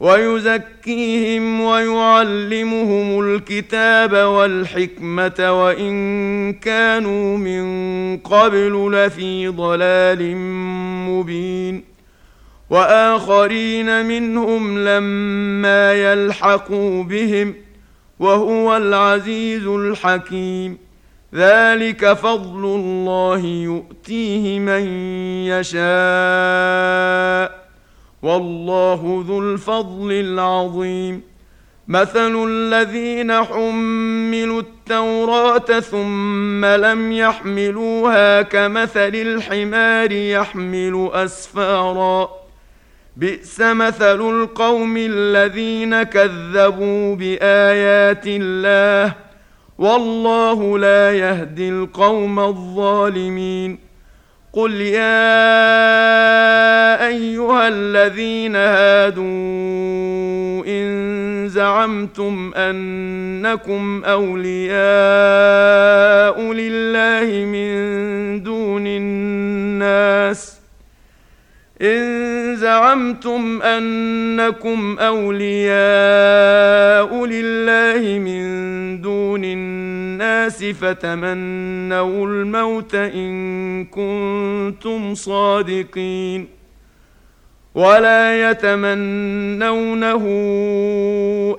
ويزكيهم ويعلمهم الكتاب والحكمة وإن كانوا من قبل لفي ضلال مبين وآخرين منهم لما يلحقوا بهم وهو العزيز الحكيم ذلك فضل الله يؤتيه من يشاء والله ذو الفضل العظيم. مثل الذين حملوا التوراة ثم لم يحملوها كمثل الحمار يحمل أسفارا. بئس مثل القوم الذين كذبوا بآيات الله. والله لا يهدي القوم الظالمين. قل يا ايها الذين هادوا ان زعمتم انكم اولياء لله من دون الناس إن زعمتم أنكم أولياء لله من دون الناس فتمنوا الموت إن كنتم صادقين. ولا يتمنونه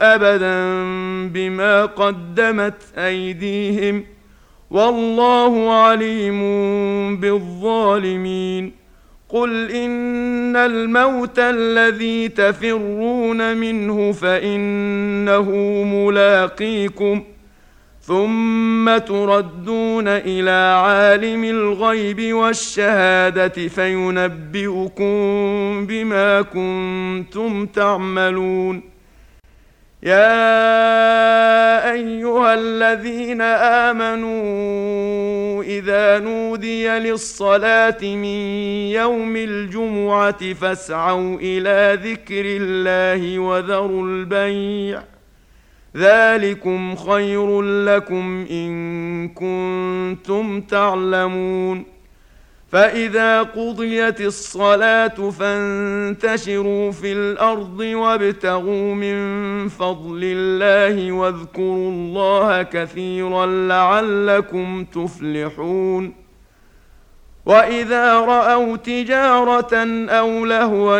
أبدا بما قدمت أيديهم. والله عليم بالظالمين. قل إن الموت الذي تفرون منه فإنه ملاقيكم. ثم تردون إلى عالم الغيب والشهاده فينبئكم بما كنتم تعملون يا ايها الذين امنوا اذا نودي للصلاه من يوم الجمعه فاسعوا إلى ذكر الله وذروا البيع ذلكم خير لكم إن كنتم تعلمون. فإذا قضيت الصلاة فانتشروا في الأرض وابتغوا من فضل الله واذكروا الله كثيرا لعلكم تفلحون. وإذا رأوا تجارة أو لهوا